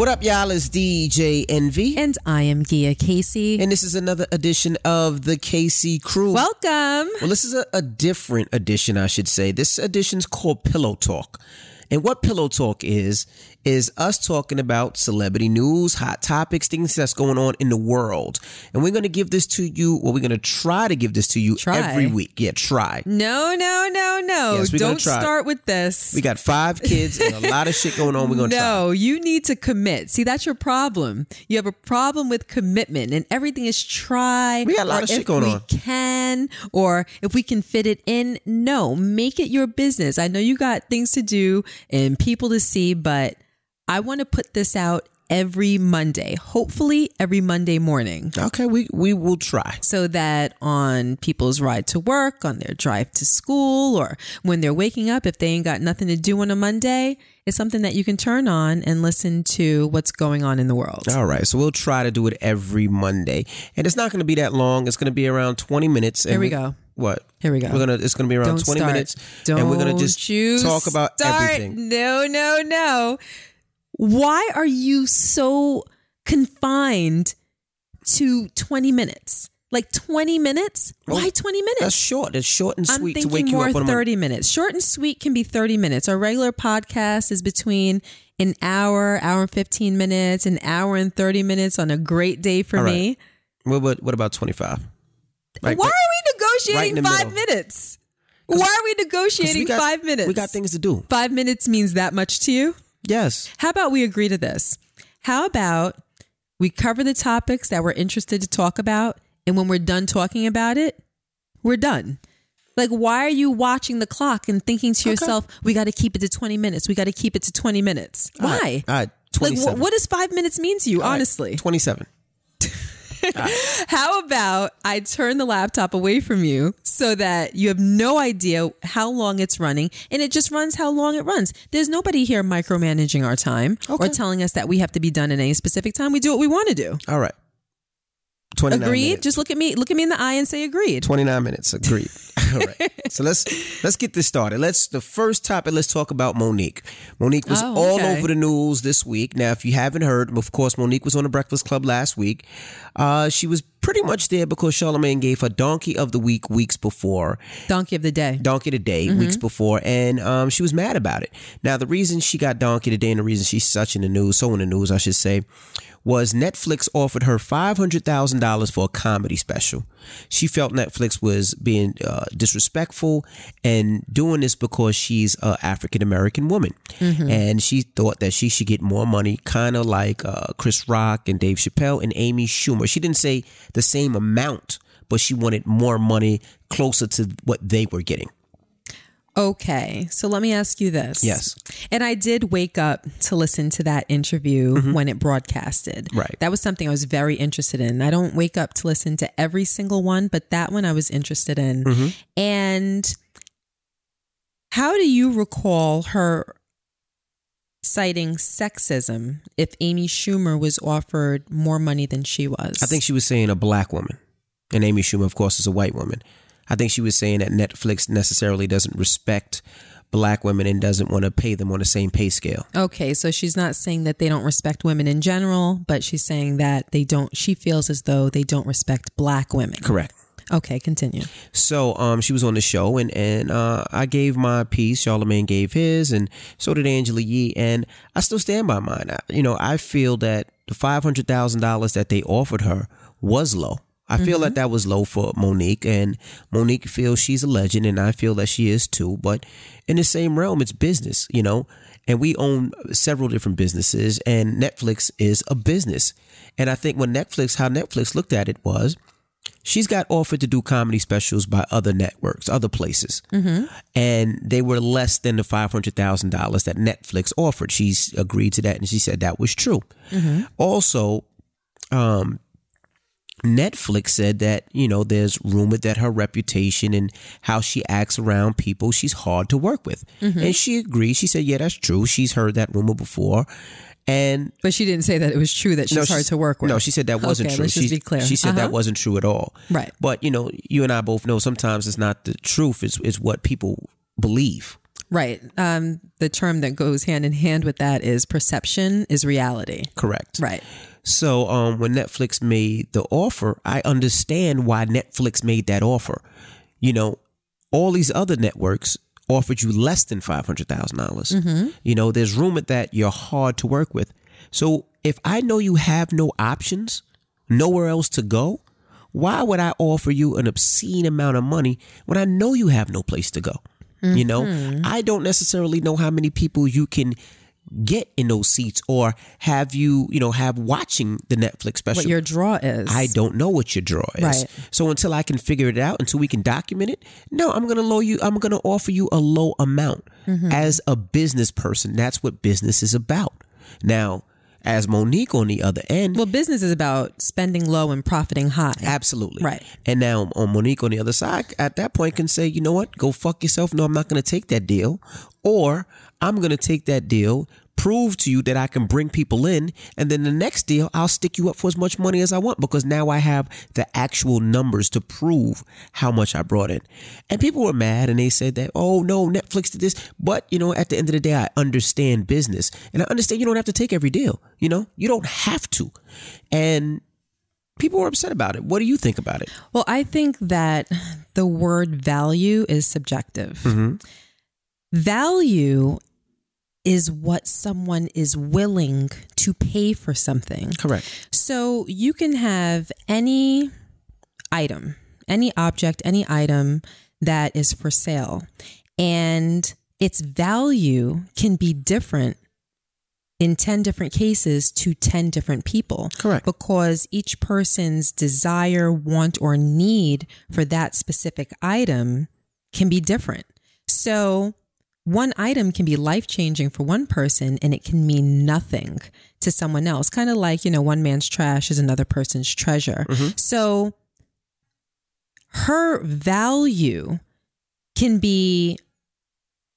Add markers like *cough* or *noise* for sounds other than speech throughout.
What up, y'all? It's DJ Envy. And I am Gia Casey. And this is another edition of the Casey Crew. Welcome. Well, this is a, a different edition, I should say. This edition's called Pillow Talk. And what Pillow Talk is, is us talking about celebrity news, hot topics, things that's going on in the world. And we're going to give this to you, or we're going to try to give this to you Try. every week. Yeah, try. No, no, no, no. Yes, Don't start with this. We got five kids and a lot of shit going on. We're going *laughs* to try. no, you need to commit. See, that's your problem. You have a problem with commitment, and everything is try. We got a lot of shit if going we on. Can or if we can fit it in. No, make it your business. I know you got things to do and people to see, but I want to put this out every Monday. Hopefully, every Monday morning. Okay, we, we will try. so that on people's ride to work, on their drive to school, or when they're waking up, if they ain't got nothing to do on a Monday, it's something that you can turn on and listen to what's going on in the world. All right, so we'll try to do it every Monday, and it's not going to be that long. It's going to be around twenty minutes. and Here we go. What? Here we go. We're gonna. It's going to be around Don't twenty start. minutes, Don't and we're to just talk about start. everything. No, no, no. Why are you so confined to 20 minutes? Like 20 minutes? Oh, Why 20 minutes? That's short. It's short and I'm sweet to thinking wake you more up Monday. 30 minutes. Short and sweet can be 30 minutes. Our regular podcast is between an hour, hour and 15 minutes, an hour and 30 minutes on a great day for right. me. What, what, what about twenty five? Why are we negotiating right five middle. minutes? Why are we negotiating five minutes? We got things to do. Five minutes means that much to you? Yes. How about we agree to this? How about we cover the topics that we're interested to talk about, and when we're done talking about it, we're done. Like, why are you watching the clock and thinking to yourself, we got to keep it to 20 minutes? We got to keep it to 20 minutes. All Why? right. All right. like, wh- what does five minutes mean to you, honestly? Twenty seven. *laughs* *laughs* How about I turn the laptop away from you so that you have no idea how long it's running and it just runs how long it runs? There's nobody here micromanaging our time or telling us that we have to be done in any specific time. We do what we want to do. All right. Twenty nine. Agreed? Minutes. Just look at me, look at me in the eye and say agreed. Twenty nine minutes. Agreed. *laughs* *laughs* All right. So let's let's get this started. Let's the first topic. Let's talk about Mo'Nique. Mo'Nique was Oh, all over the news this week. Now, if you haven't heard, of course, Mo'Nique was on the Breakfast Club last week. Uh, she was pretty much there because Charlemagne gave her Donkey of the Week weeks before. Donkey of the day. Donkey today Mm-hmm. weeks before, and um, she was mad about it. Now, the reason she got Donkey today, and the reason she's such in the news, so in the news, I should say, was Netflix offered her five hundred thousand dollars for a comedy special. She felt Netflix was being uh, disrespectful and doing this because she's a African American woman, and she thought that she should get more money, kind of like uh, Chris Rock and Dave Chappelle and Amy Schumer. She didn't say the same amount, but she wanted more money closer to what they were getting. Okay, so let me ask you this. Yes. And I did wake up to listen to that interview when it broadcasted. Mm-hmm. Right. That was something I was very interested in. I don't wake up to listen to every single one, but that one I was interested in. Mm-hmm. And how do you recall her citing sexism if Amy Schumer was offered more money than she was? I think she was saying a black woman, and Amy Schumer, of course, is a white woman. I think she was saying that Netflix necessarily doesn't respect black women and doesn't want to pay them on the same pay scale. Okay, so she's not saying that they don't respect women in general, but she's saying that they don't, she feels as though they don't respect black women. Correct. Okay, continue. So um, she was on the show, and and uh, I gave my piece. Charlemagne gave his, and so did Angela Yee. And I still stand by mine. I, you know, I feel that the five hundred thousand dollars that they offered her was low. I feel that mm-hmm. that was low for Mo'Nique, and Mo'Nique feels she's a legend, and I feel that she is too. But in the same realm, it's business, you know, and we own several different businesses, and Netflix is a business. And I think when Netflix, how Netflix looked at it was, she's got offered to do comedy specials by other networks, other places, mm-hmm. and they were less than the five hundred thousand dollars that Netflix offered. She's agreed to that, and she said that was true. Mm-hmm. Also, um, Netflix said that you know there's rumored that her reputation and how she acts around people, she's hard to work with, and she agreed. She said, "Yeah, that's true. She's heard that rumor before." And But she didn't say that it was true that she's hard she's- to work with. No, she said that wasn't Okay, true. let's she, just be clear. She said Uh-huh. that wasn't true at all. Right. But you know, you and I both know sometimes it's not the truth. It's it's what people believe. Right. Um, the term that goes hand in hand with that is perception is reality. Correct. Right. So um, when Netflix made the offer, I understand why Netflix made that offer. You know, all these other networks offered you less than five hundred thousand dollars. You know, there's rumor that you're hard to work with. So if I know you have no options, nowhere else to go, why would I offer you an obscene amount of money when I know you have no place to go? You know, I don't necessarily know how many people you can get in those seats or have you, you know, have watching the Netflix special. What your draw is. I don't know what your draw is. Right. So until I can figure it out, until we can document it, no, I'm gonna low you. I'm gonna offer you a low amount Mm-hmm. as a business person. That's what business is about. Now, as Mo'Nique on the other end, Well, business is about spending low and profiting high. Absolutely. Right. And now on Mo'Nique on the other side, at that point can say, you know what, go fuck yourself. No, I'm not going to take that deal. Or I'm going to take that deal, prove to you that I can bring people in. And then the next deal, I'll stick you up for as much money as I want because now I have the actual numbers to prove how much I brought in. And people were mad and they said that, oh no, Netflix did this. But, you know, at the end of the day, I understand business and I understand you don't have to take every deal. You know, you don't have to. And people were upset about it. What do you think about it? Well, I think that the word value is subjective. Mm-hmm. Value is what someone is willing to pay for something. Correct. So you can have any item, any object, any item that is for sale, and its value can be different in 10 different cases to 10 different people. Correct. Because each person's desire, want, or need for that specific item can be different. So, one item can be life changing for one person and it can mean nothing to someone else. Kind of like, you know, one man's trash is another person's treasure. Mm-hmm. So, her value can be,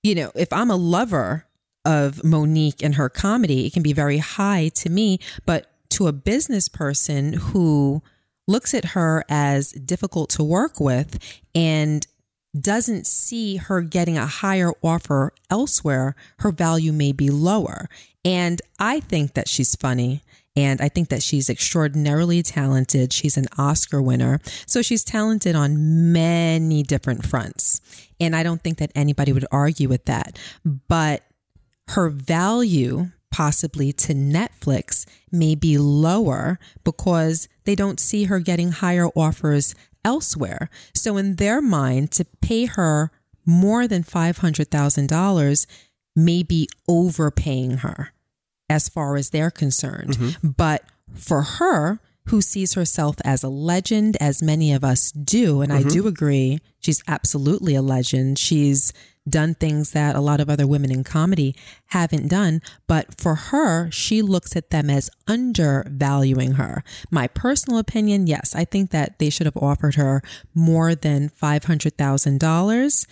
you know, if I'm a lover of Mo'Nique and her comedy, it can be very high to me, but to a business person who looks at her as difficult to work with and doesn't see her getting a higher offer elsewhere, her value may be lower. And I think that she's funny. And I think that she's extraordinarily talented. She's an Oscar winner. So she's talented on many different fronts. And I don't think that anybody would argue with that. But her value possibly to Netflix may be lower because they don't see her getting higher offers elsewhere. So, in their mind, to pay her more than $500,000 may be overpaying her as far as they're concerned. Mm-hmm. But for her, who sees herself as a legend, as many of us do, and I mm-hmm. do agree, she's absolutely a legend. She's done things that a lot of other women in comedy haven't done. But for her, she looks at them as undervaluing her. My personal opinion, yes, I think that they should have offered her more than $500,000.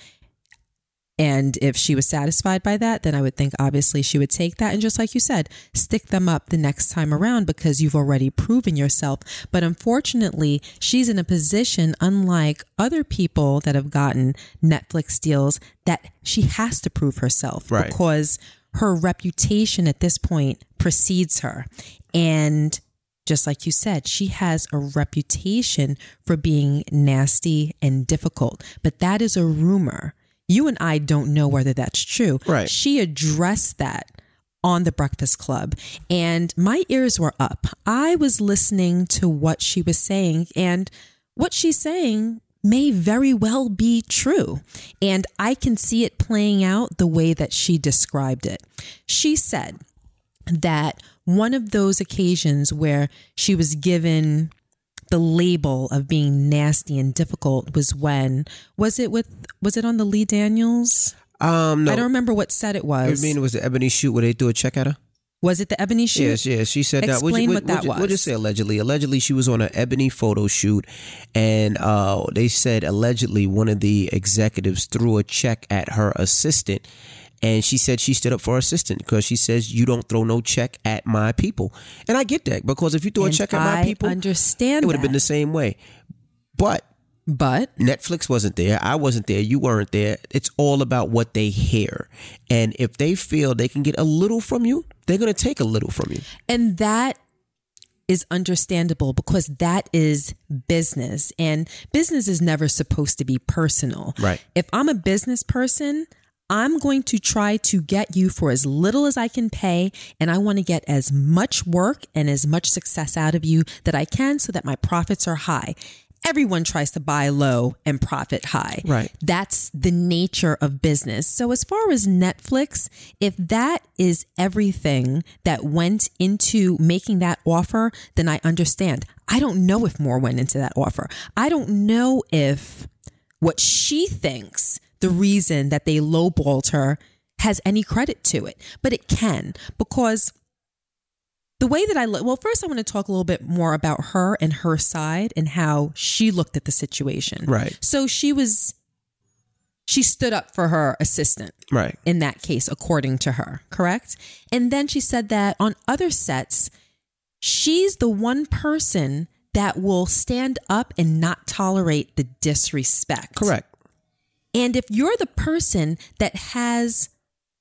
And if she was satisfied by that, then I would think obviously she would take that. And just like you said, stick them up the next time around because you've already proven yourself. But unfortunately, she's in a position, unlike other people that have gotten Netflix deals, that she has to prove herself Right. because her reputation at this point precedes her. And just like you said, she has a reputation for being nasty and difficult, but that is a rumor. You and I don't know whether that's true. Right. She addressed that on the Breakfast Club, and my ears were up. I was listening to what she was saying, and what she's saying may very well be true. And I can see it playing out the way that she described it. She said, that one of those occasions where she was given the label of being nasty and difficult was when was it with was it on the Lee Daniels? Um, no. I don't remember what set it I was. mean, it was the Ebony shoot where they threw a check at her? was it the Ebony shoot? Yes, yes. She said that. Explain we'll, what that we'll, We'll just say allegedly. Allegedly, she was on an Ebony photo shoot, and uh, they said allegedly one of the executives threw a check at her assistant. And she said she stood up for her assistant because she says you don't throw no check at my people, and I get that because if you throw And a check at my I people, understand it would have been the same way. But But Netflix wasn't there. I wasn't there. You weren't there. It's all about what they hear. And if they feel they can get a little from you, they're going to take a little from you. And that is understandable because that is business and business is never supposed to be personal. Right. If I'm a business person, I'm going to try to get you for as little as I can pay. And I want to get as much work and as much success out of you that I can so that my profits are high. Everyone tries to buy low and profit high. Right. That's the nature of business. So, as far as Netflix, if that is everything that went into making that offer, then I understand. I don't know if more went into that offer. I don't know if what she thinks the reason that they lowballed her has any credit to it, but it can because the way that I look, well, first I want to talk a little bit more about her and her side and how she looked at the situation. Right. So she was, she stood up for her assistant Right. in that case, according to her, correct? And then she said that on other sets, she's the one person that will stand up and not tolerate the disrespect. Correct. And if you're the person that has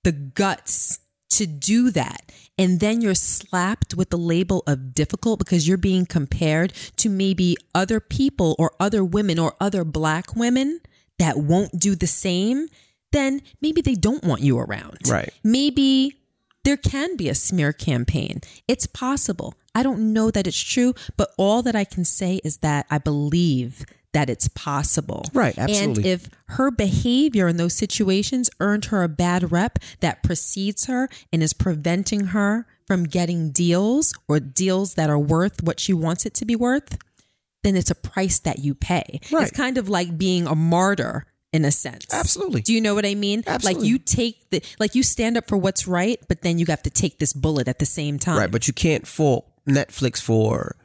the guts to do that, and then you're slapped with the label of difficult because you're being compared to maybe other people or other women or other black women that won't do the same, then maybe they don't want you around. Right. Maybe there can be a smear campaign. It's possible. I don't know that it's true, but all that I can say is that I believe that it's possible. Right, absolutely. And if her behavior in those situations earned her a bad rep that precedes her and is preventing her from getting deals or deals that are worth what she wants it to be worth, then it's a price that you pay. Right. It's kind of like being a martyr in a sense. Absolutely. Do you know what I mean? Absolutely. Like you take the like you stand up for what's right, but then you have to take this bullet at the same time. Right, but you can't fault Netflix for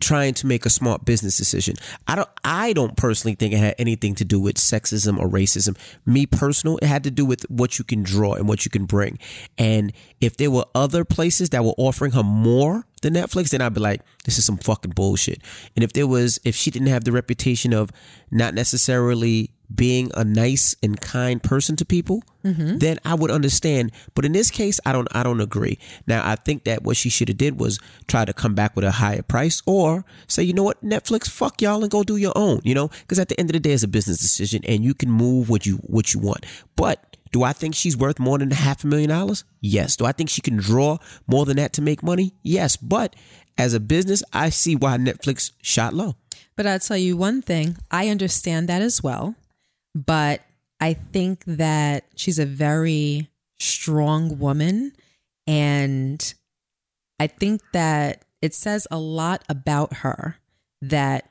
trying to make a smart business decision. I don't I don't personally think it had anything to do with sexism or racism. Me personal, it had to do with what you can draw and what you can bring. And if there were other places that were offering her more than Netflix, then I'd be like, this is some fucking bullshit. And if there was if she didn't have the reputation of not necessarily being a nice and kind person to people, mm-hmm. then I would understand. But in this case, I don't I don't agree. Now I think that what she should have did was try to come back with a higher price or say, you know what, Netflix, fuck y'all and go do your own, you know? Because at the end of the day it's a business decision and you can move what you what you want. But do I think she's worth more than a half a million dollars? Yes. Do I think she can draw more than that to make money? Yes. But as a business, I see why Netflix shot low. But I'll tell you one thing, I understand that as well. But I think that she's a very strong woman. And I think that it says a lot about her that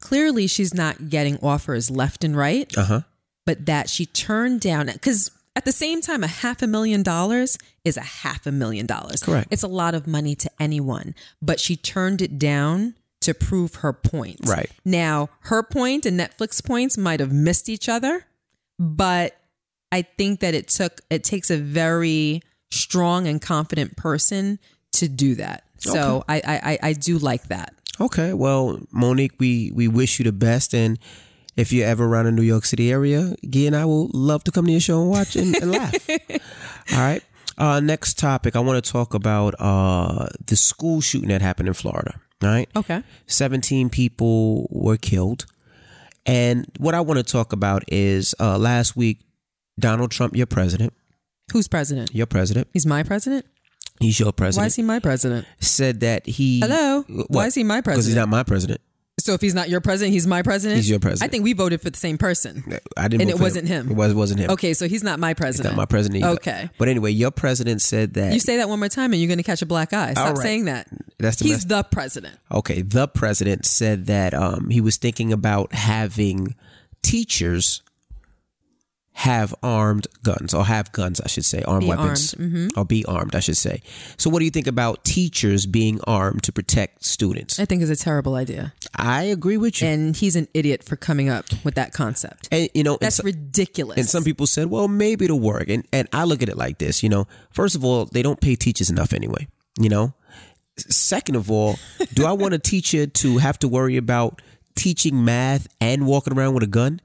clearly she's not getting offers left and right, Uh huh. but that she turned down it because at the same time, a half a million dollars is a half a million dollars. Correct. It's a lot of money to anyone, but she turned it down to prove her point. Right. Now, her point and Netflix points might have missed each other, but I think that it took it takes a very strong and confident person to do that. So I, I I I do like that. Okay, well, Mo'Nique, we we wish you the best, and if you're ever around the New York City area, Guy and I will love to come to your show and watch and, and laugh. *laughs* All right. Uh, next topic, I want to talk about uh, the school shooting that happened in Florida. Right. Okay. 17 people were killed. And what I want to talk about is uh, last week, Donald Trump, your president, Who's president? your president, He's my president? he's your president. Why is he my president? said that he. Hello? Why is he my president? Because he's not my president. So if he's not your president, he's my president? He's your president. I think we voted for the same person. I didn't. And it wasn't him. It was wasn't him. Okay, so he's not my He's president. not my president. Either. Okay. But anyway, your president said that. You say that one more time and you're going to catch a black eye. Stop right. saying that. That's the He's mess- the president. okay. The president said that um, he was thinking about having teachers have armed guns or have guns, I should say, armed Be weapons, armed, mm-hmm. or be armed, I should say. So, what do you think about teachers being armed to protect students? I think is a terrible idea. I agree with you. And he's an idiot for coming up with that concept. And, you know, That's so- ridiculous. And some people said, well, maybe it'll work. And and I look at it like this, you know, first of all, they don't pay teachers enough anyway, you know. Second of all, do I want a *laughs* teacher to have to worry about teaching math and walking around with a gun.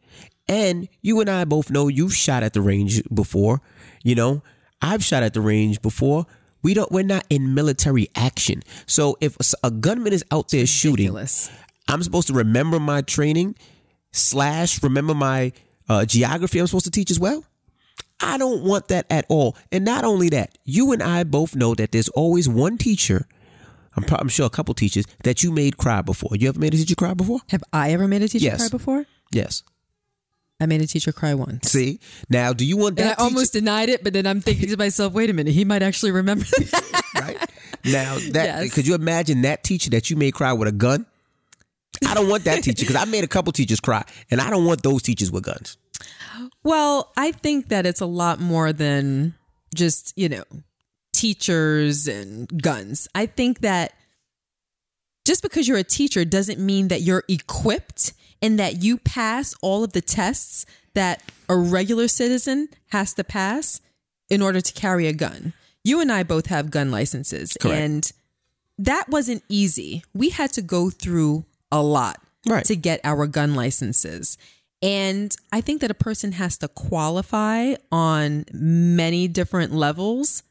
And you and I both know you've shot at the range before. You know, I've shot at the range before. We don't. We're not in military action. So if a gunman is out there shooting. I'm supposed to remember my training slash remember my uh, geography. I'm supposed to teach as well. I don't want that at all. And not only that, you and I both know that there's always one teacher. I'm, I'm sure a couple teachers that you made cry before. You ever made a teacher cry before? Have I ever made a teacher Yes. cry before? Yes. I made a teacher cry once. See now, do you want And I that? teacher- I almost denied it, but then I'm thinking to myself, wait a minute, he might actually remember that. *laughs* right now that Yes. could you imagine that teacher that you made cry with a gun? I don't want that teacher because I made a couple teachers cry, and I don't want those teachers with guns. Well, I think that it's a lot more than just, you know, teachers and guns. I think that just because you're a teacher doesn't mean that you're equipped and that you pass all of the tests that a regular citizen has to pass in order to carry a gun. You and I both have gun licenses Correct. and that wasn't easy. We had to go through a lot Right. to get our gun licenses. And I think that a person has to qualify on many different levels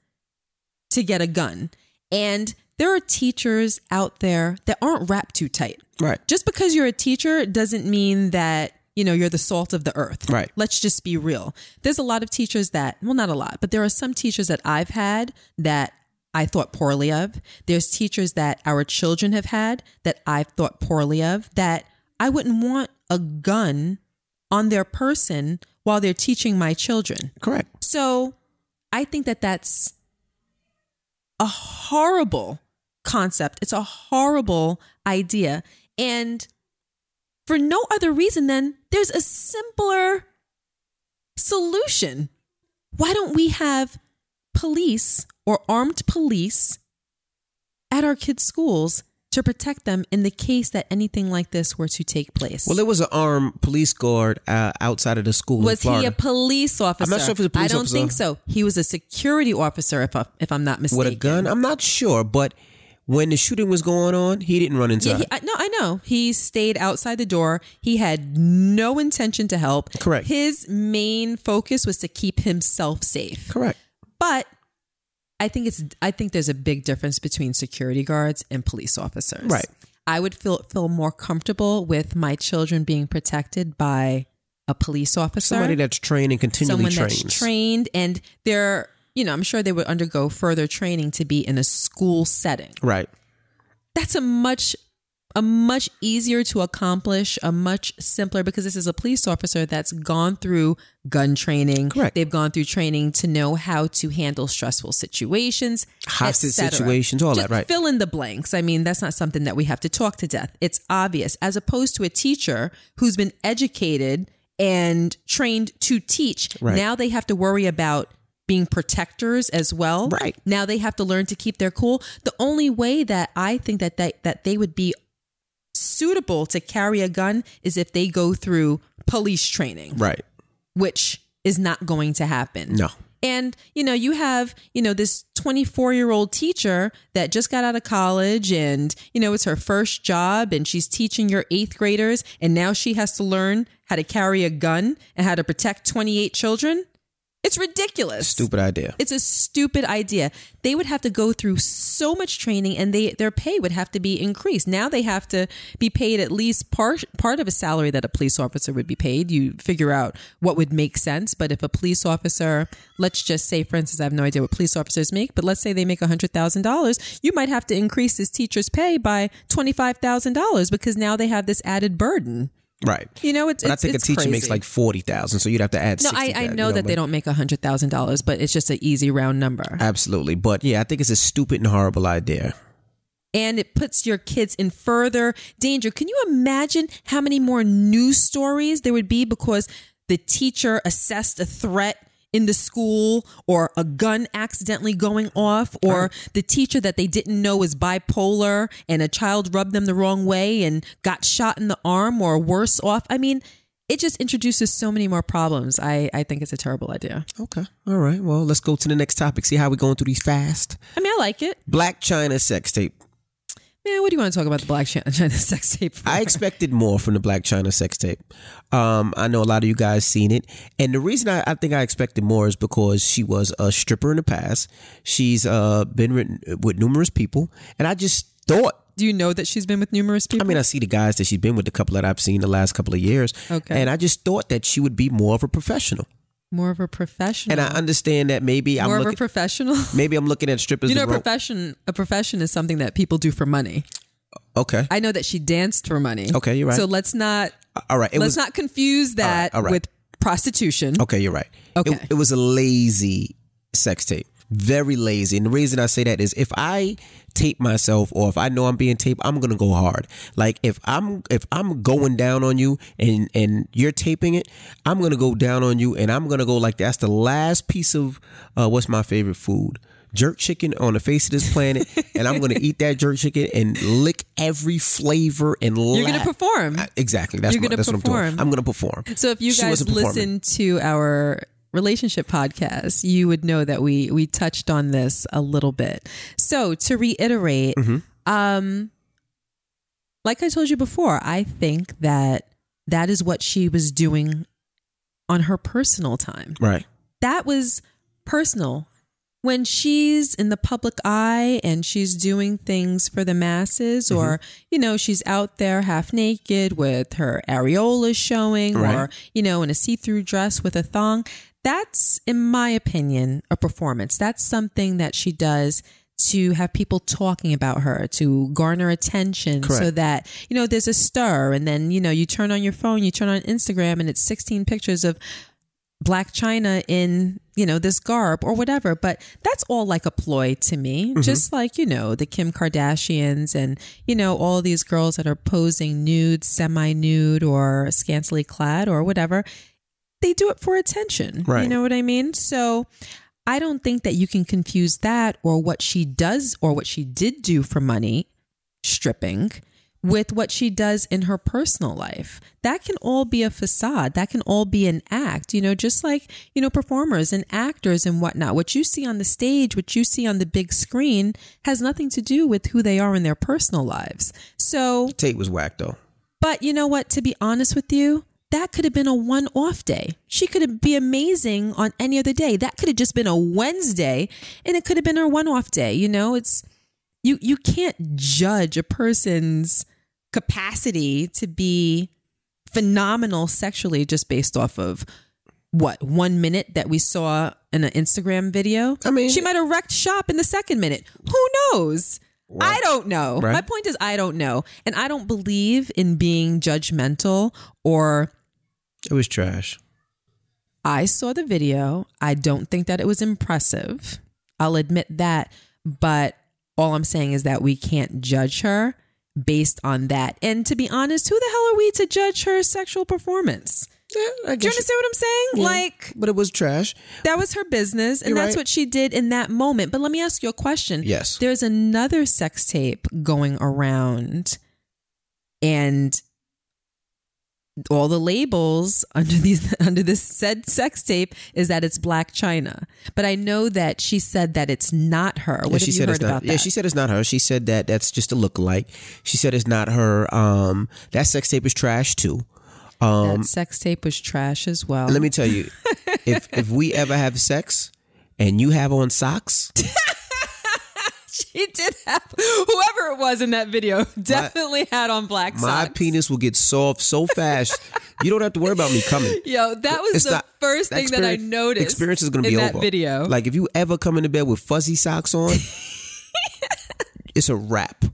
to get a gun. And there are teachers out there that aren't wrapped too tight. Right. Just because you're a teacher doesn't mean that, you know, you're the salt of the earth. Right. Let's just be real. There's a lot of teachers that, well, not a lot, but there are some teachers that I've had that I thought poorly of. There's teachers that our children have had that I've thought poorly of that I wouldn't want a gun on their person while they're teaching my children. Correct. So I think that that's a horrible concept. It's a horrible idea. And for no other reason than there's a simpler solution. Why don't we have police or armed police at our kids' schools to protect them in the case that anything like this were to take place? Well, there was an armed police guard uh, outside of the school was he a police officer? I'm not sure if he was a police I don't officer. think so. He was a security officer, if I, if I'm not mistaken. with a gun. I'm not sure, but when the shooting was going on, he didn't run inside. Yeah, he, I, no, I know. He stayed outside the door. He had no intention to help. Correct. His main focus was to keep himself safe. Correct. But I think it's I think there's a big difference between security guards and police officers. Right. I would feel feel more comfortable with my children being protected by a police officer. Somebody that's trained and continually someone trains. that's trained and they're you know i'm sure they would undergo further training to be in a school setting right. that's a much a much easier to accomplish a much simpler because this is a police officer that's gone through gun training Correct. they've gone through training to know how to handle stressful situations Hostage situations, all Just that, right. fill in the blanks i mean that's not something that we have to talk to death it's obvious as opposed to a teacher who's been educated and trained to teach Right. now they have to worry about being protectors as well Right. now they have to learn to keep their cool the only way that i think that they, that they would be suitable to carry a gun is if they go through police training Right. which is not going to happen No. and you know you have you know this 24 year old teacher that just got out of college and you know it's her first job and she's teaching your eighth graders and now she has to learn how to carry a gun and how to protect 28 children it's ridiculous Stupid idea. it's a stupid idea. They would have to go through so much training and they their pay would have to be increased. Now they have to be paid at least part part of a salary that a police officer would be paid. You figure out what would make sense, but if a police officer, let's just say for instance I have no idea what police officers make, but let's say they make $100,000, you might have to increase this teacher's pay by $25,000 because now they have this added burden. Right. You know, it's But I think it's a teacher makes like forty thousand, so you'd have to add. No, I, 60, I you know that they don't make $100,000, but it's just an easy round number. Absolutely, but yeah, I think it's a stupid and horrible idea. and it puts your kids in further danger. Can you imagine how many more news stories there would be because the teacher assessed a threat in the school or a gun accidentally going off or the teacher that they didn't know was bipolar and a child rubbed them the wrong way and got shot in the arm or worse off. I mean, it just introduces so many more problems. I, I think it's a terrible idea. Okay, all right. Well, let's go to the next topic. See how we're going through these fast. I mean, I like it. Blac Chyna sex tape. Man, what do you want to talk about the Black *laughs* China sex tape for? I expected more from the Blac Chyna sex tape. Um, I know a lot of you guys seen it, and the reason I, I think I expected more is because she was a stripper in the past. She's uh, been written with numerous people, and I just thought. do you know that she's been with numerous people? I mean, I see the guys that she's been with, the couple that I've seen the last couple of years, Okay. and I just thought that she would be more of a professional. More of a professional. And I understand that maybe I'm more of a professional. *laughs* maybe I'm looking at strippers. *laughs* you know, a wrong- profession. A profession is something that people do for money. okay, I know that she danced for money. Okay, you're right. So let's not all right. It let's was not confuse that all right. with prostitution. Okay, you're right. Okay. It, it was a lazy sex tape. Very lazy. And the reason I say that is if I tape myself or if I know I'm being taped, I'm gonna go hard. Like if I'm if I'm going down on you and and you're taping it, I'm gonna go down on you and I'm gonna go like that's the last piece of uh, what's my favorite food? Jerk chicken on the face of this planet, *laughs* and I'm gonna eat that jerk chicken and lick every flavor and You're gonna lap- perform. Exactly. That's You're what, gonna that's what I'm perform. doing. I'm gonna perform. So if you guys listen to our relationship podcast, you would know that we we touched on this a little bit. So to reiterate, Mm-hmm. um like I told you before, I think that that is what she was doing on her personal time. Right. That was personal. When she's in the public eye and she's doing things for the masses, or, you know, she's out there half naked with her areolas showing, or, you know, in a see through dress with a thong, that's, in my opinion, a performance. That's something that she does to have people talking about her, to garner attention so that, you know, there's a stir. And then, you know, you turn on your phone, you turn on Instagram, and it's 16 pictures of Blac Chyna in, you know, this garb or whatever. But that's all like a ploy to me. Mm-hmm. Just like, you know, the Kim Kardashians and, you know, all these girls that are posing nude, semi nude, or scantily clad or whatever. They do it for attention. Right. You know what I mean? So I don't think that you can confuse that or what she does or what she did do for money, stripping, with what she does in her personal life. That can all be a facade. That can all be an act, you know, just like, you know, performers and actors and whatnot. What you see on the stage, what you see on the big screen has nothing to do with who they are in their personal lives. So, Tate was whack though. but you know what? To be honest with you, that could have been a one off day. She could be amazing on any other day. That could have just been a Wednesday and it could have been her one off day. You know, it's you you can't judge a person's capacity to be phenomenal sexually just based off of what one minute that we saw in an Instagram video. I mean- she might have wrecked shop in the second minute. Who knows? I don't know. Right. My point is, I don't know, and I don't believe in being judgmental or. It was trash. I saw the video. I don't think that it was impressive. I'll admit that, but all I'm saying is that we can't judge her based on that. And to be honest, who the hell are we to judge her sexual performance? Yeah, Do you understand what I'm saying? Yeah. Like but it was trash. that was her business and You're that's right. what she did in that moment. But let me ask you a question. Yes. There's another sex tape going around and all the labels under these *laughs* under this said sex tape is that it's Blac Chyna. But I know that she said that it's not her. What yeah, have she you said heard it's not. about that? Yeah, she said it's not her. She said that that's just a lookalike. She said it's not her. Um, that sex tape is trash too. Um, that sex tape was trash as well. let me tell you, if *laughs* if we ever have sex and you have on socks, *laughs* she did have whoever it was in that video *laughs* definitely had on black socks. my penis will get soft so fast. you don't have to worry about me coming. Yo, that was It's the not- first thing that I noticed. Experience is going to in be that over. video. Like if you ever come into bed with fuzzy socks on, *laughs* it's a wrap.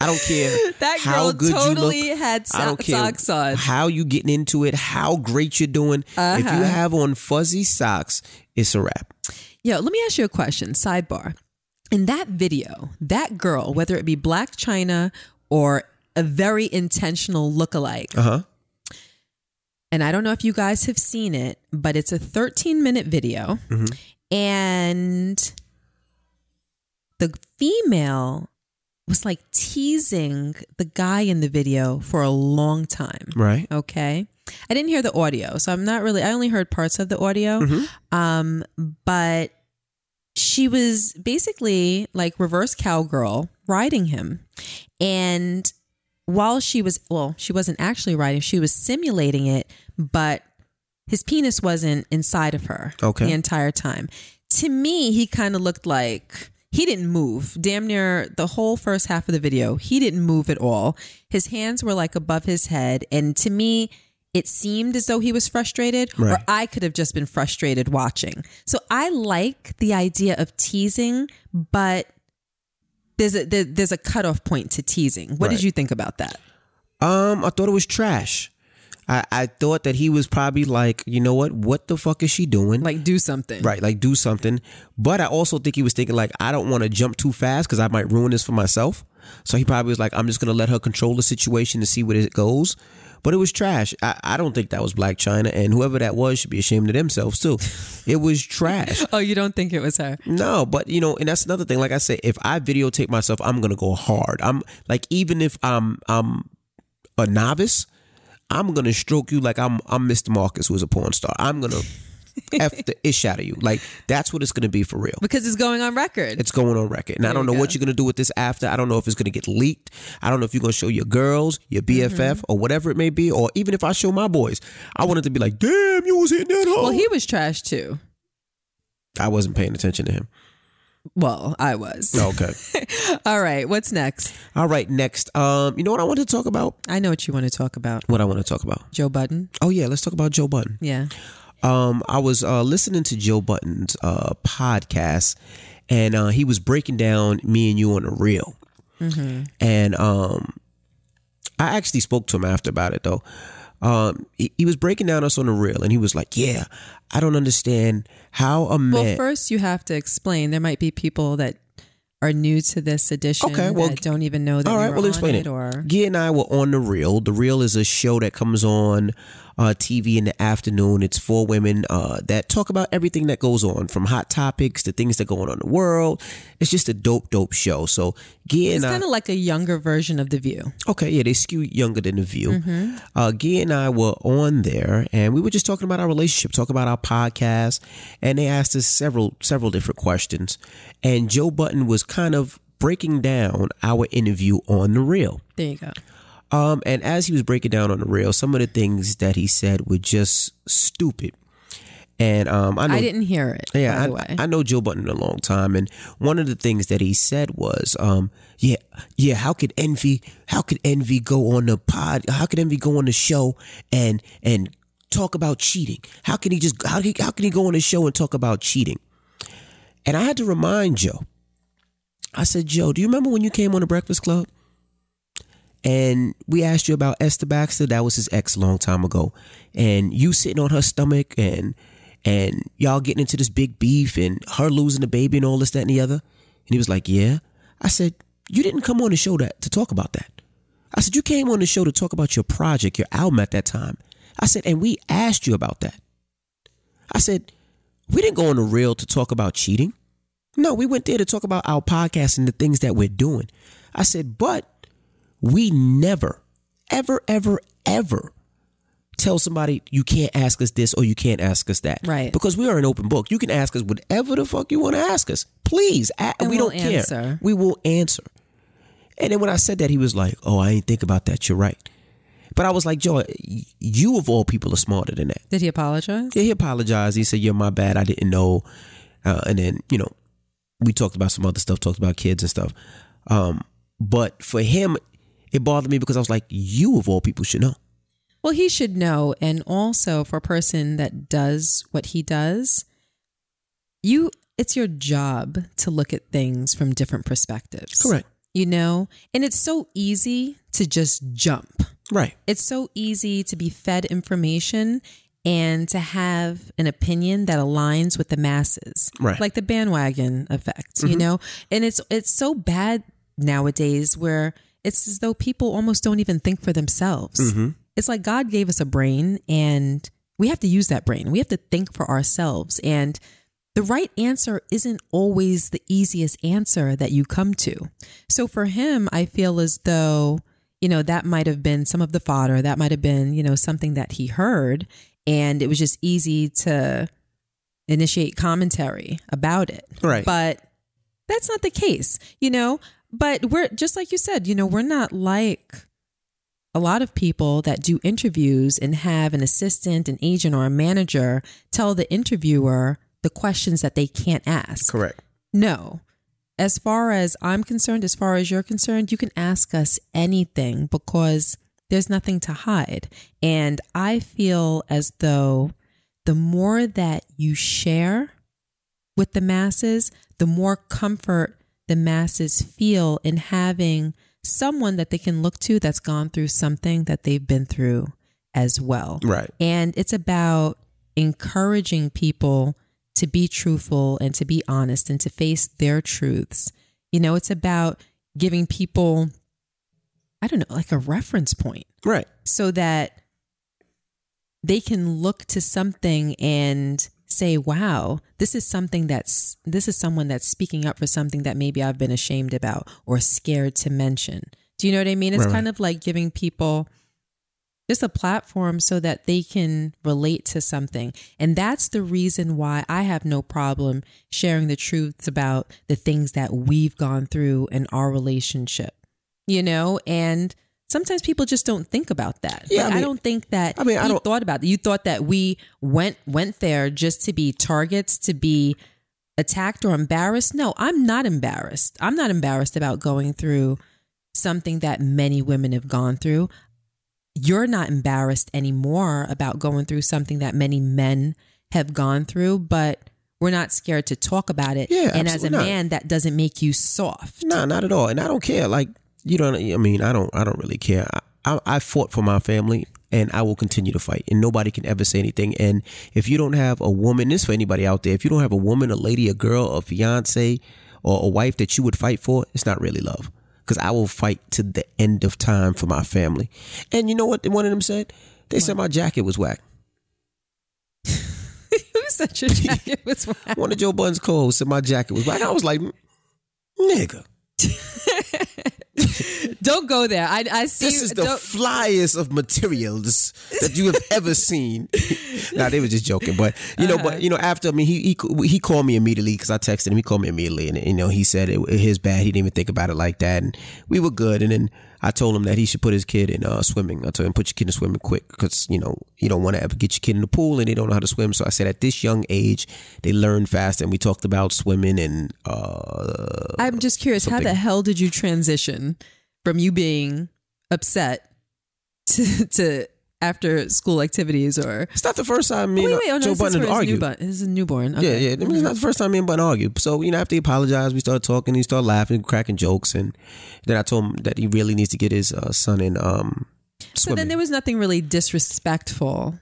I don't care That how girl good totally you look. had I don't care socks on. How you getting into it? How great you're doing? If you Uh-huh. have on fuzzy socks, it's a wrap. Yo, let me ask you a question. Sidebar. In that video, that girl, whether it be Blac Chyna or a very intentional lookalike, Uh huh. and I don't know if you guys have seen it, but it's a 13 minute video. And the female was like teasing the guy in the video for a long time. Right. Okay. I didn't hear the audio, so I'm not really, I only heard parts of the audio. Mm-hmm. Um, but she was basically like reverse cowgirl riding him. And while she was, well, she wasn't actually riding, she was simulating it, but his penis wasn't inside of her Okay. the entire time. To me, he kind of looked like he didn't move. Damn near the whole first half of the video, he didn't move at all. His hands were like above his head. And to me, it seemed as though he was frustrated, or I could have just been frustrated watching. So I like the idea of teasing, but there's a there, there's a cutoff point to teasing. What Right. did you think about that? Um, I thought it was trash. I, I thought that he was probably like, you know what? What the fuck is she doing? Like do something, right, like do something. But I also think he was thinking like, I don't want to jump too fast because I might ruin this for myself. So he probably was like, I'm just gonna let her control the situation to see where it goes. But it was trash. I, I don't think that was Blac Chyna, and whoever that was should be ashamed of themselves too. It was trash. *laughs* Oh, you don't think it was her? No, but you know, and that's another thing. Like I said, if I videotape myself, I'm gonna go hard. I'm like, even if I'm I'm a novice, I'm gonna stroke you like I'm I'm Mr. Marcus, who is a porn star. I'm gonna *laughs* f the ish out of you. Like that's what it's gonna be for real. Because it's going on record. It's going on record, and I don't know what you're gonna do with this after. I don't know if it's gonna get leaked. I don't know if you're gonna show your girls, your BFF, Mm-hmm. or whatever it may be, or even if I show my boys. I wanted to be like, damn, you was hitting that hard. well, he was trash too. I wasn't paying attention to him. Well, I was. Okay. *laughs* All right, what's next? All right, next. Um, you know what I want to talk about? I know what you want to talk about. What I want to talk about? Joe Budden. Oh yeah, let's talk about Joe Budden. Yeah. Um, I was uh, listening to Joe Budden's uh, podcast, and uh, he was breaking down me and you on the real. And um, I actually spoke to him after about it though. Um, he, he was breaking down us on the real, and he was like, "Yeah, I don't understand how a man." Well, first you have to explain. There might be people that are new to this edition Okay, well, that don't even know that All we right, were well, explain it, it. or Gia and I were on The Real. The Real is a show that comes on uh, TV in the afternoon. It's for women uh, that talk about everything that goes on, from hot topics to things that go on in the world. It's just a dope, dope show. So Gia it's and I, kind of like a younger version of The View. okay, yeah, they skew younger than The View. Mm-hmm. Uh, Gia and I were on there, and we were just talking about our relationship, talking about our podcast, and they asked us several, several different questions. And Joe Budden was kind of breaking down our interview on The Real. There you go. Um, and as he was breaking down on the Real, some of the things that he said were just stupid. And um, I know, I didn't hear it. yeah, I. I know Joe Budden a long time, and one of the things that he said was, um, yeah, yeah, how could envy, how could envy go on the pod, how could envy go on the show and and talk about cheating? How can he just how he, how can he go on the show and talk about cheating? And I had to remind Joe. I said, Joe, do you remember when you came on the Breakfast Club? And we asked you about Esther Baxter. That was his ex long time ago, and you sitting on her stomach and and y'all getting into this big beef and her losing the baby and all this that and the other. And he was like, "Yeah." I said, "You didn't come on the show that to talk about that." I said, "You came on the show to talk about your project, your album at that time." I said, "And we asked you about that." I said, "We didn't go on the real to talk about cheating." No, we went there to talk about our podcast and the things that we're doing. I said, "But." We never, ever, ever, ever tell somebody you can't ask us this or you can't ask us that. Right. Because we are an open book. You can ask us whatever the fuck you want to ask us. Please. We we'll don't care. answer. We will answer. And then when I said that, he was like, oh, I ain't think about that. You're right. But I was like, Joe, you of all people are smarter than that. Did he apologize? Yeah, he apologized. He said, "Yeah, my bad. I didn't know." Uh, and then you know, we talked about some other stuff, talked about kids and stuff. Um, but for him, it bothered me because I was like, "You of all people should know." Well, he should know. And also for a person that does what he does, you it's your job to look at things from different perspectives. Correct. You know? And it's so easy to just jump. Right. It's so easy to be fed information and to have an opinion that aligns with the masses. Right. Like the bandwagon effect, you mm-hmm. know? And it's it's so bad nowadays where it's as though people almost don't even think for themselves. Mm-hmm. It's like God gave us a brain and we have to use that brain. We have to think for ourselves and the right answer isn't always the easiest answer that you come to. So for him, I feel as though, you know, that might have been some of the fodder. That might have been, you know, something that he heard. And it was just easy to initiate commentary about it. Right. But that's not the case, you know? But we're just like you said, you know, we're not like a lot of people that do interviews and have an assistant, an agent, or a manager tell the interviewer the questions that they can't ask. Correct. No. As far as I'm concerned, as far as you're concerned, you can ask us anything because there's nothing to hide. And I feel as though the more that you share with the masses, the more comfort the masses feel in having someone that they can look to that's gone through something that they've been through as well. Right. And it's about encouraging people to be truthful and to be honest and to face their truths. You know, it's about giving people, I don't know, like a reference point Right. so that they can look to something and say, wow, this is something that's, this is someone that's speaking up for something that maybe I've been ashamed about or scared to mention. Do you know what I mean? It's Right, right. kind of like giving people just a platform so that they can relate to something. And that's the reason why I have no problem sharing the truths about the things that we've gone through in our relationship, you know? And sometimes people just don't think about that. Yeah, Like, I I, don't think that I mean, I you don't- thought about that. You thought that we went went there just to be targets, to be attacked or embarrassed. No, I'm not embarrassed. I'm not embarrassed about going through something that many women have gone through. You're not embarrassed anymore about going through something that many men have gone through, but we're not scared to talk about it. Yeah, and as a not. man, that doesn't make you soft. No, not at all. And I don't care. Like you don't. I mean, I don't. I don't really care. I, I, I fought for my family, and I will continue to fight. And nobody can ever say anything. And if you don't have a woman, this for anybody out there. If you don't have a woman, a lady, a girl, a fiance, or a wife that you would fight for, it's not really love. Because I will fight to the end of time for my family. And you know what? One of them said. They said my jacket was whack. *laughs* Who said your jacket was *laughs* whack? One of Joe Budden's co-hosts said my jacket was whack. I was like, nigga, *laughs* Don't go there. I, I see. this is the flyest of materials that you have ever *laughs* seen. nah, they were just joking, but you know, Uh-huh. but you know, after I mean, he he, he called me immediately because I texted him. He called me immediately, and you know, he said it, his bad. He didn't even think about it like that, and we were good. And then I told him that he should put his kid in uh, swimming. I told him put your kid in swimming quick because you know you don't want to ever get your kid in the pool and they don't know how to swim. So I said at this young age they learn fast, and we talked about swimming and uh, I'm just curious, how the hell did you transition from you being upset *laughs* to, to after school activities or it's not the first time me oh, and wait, wait, oh, no, Joe this is Budden for his, argued. newborn, newborn. Yeah, Okay. yeah. I mean, it's not the first time me and Bun argued. So, you know, after he apologized, we started talking. He started laughing, cracking jokes. And then I told him that he really needs to get his uh, son in um, So then there was nothing really disrespectful.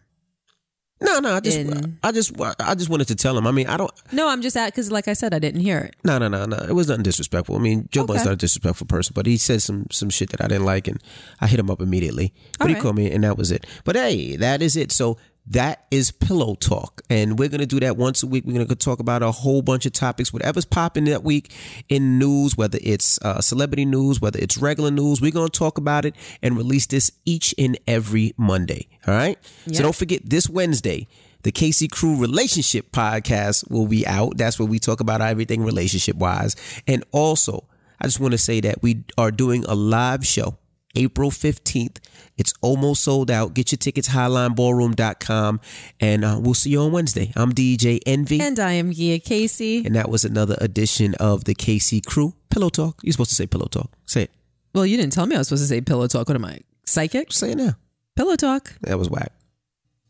No, no. I just, in- I just, I just wanted to tell him. I mean, I don't, No, I'm just at because, like I said, I didn't hear it. no, no, no, no. It was nothing disrespectful. I mean, Joe Budden's Okay. not a disrespectful person, but he said some, some shit that I didn't like. And I hit him up immediately. But he All right. called me and that was it. But hey, that is it. So, that is Pillow Talk. And we're going to do that once a week. We're going to talk about a whole bunch of topics, whatever's popping that week in news, whether it's uh, celebrity news, whether it's regular news. We're going to talk about it and release this each and every Monday. All right. Yeah. So don't forget this Wednesday. The Casey Crew Relationship Podcast will be out. That's where we talk about everything relationship wise. And also, I just want to say that we are doing a live show April 15th. It's almost sold out. Get your tickets, highlineballroom.com. And uh, we'll see you on Wednesday. I'm DJ Envy. And, I am Gia Casey. And that was another edition of the Casey Crew Pillow Talk. You're supposed to say Pillow Talk. Say it. Well, you didn't tell me I was supposed to say pillow talk. What am I, psychic? Say it now. Pillow talk. That was whack.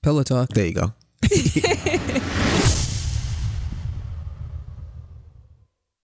Pillow talk. There you go. *laughs*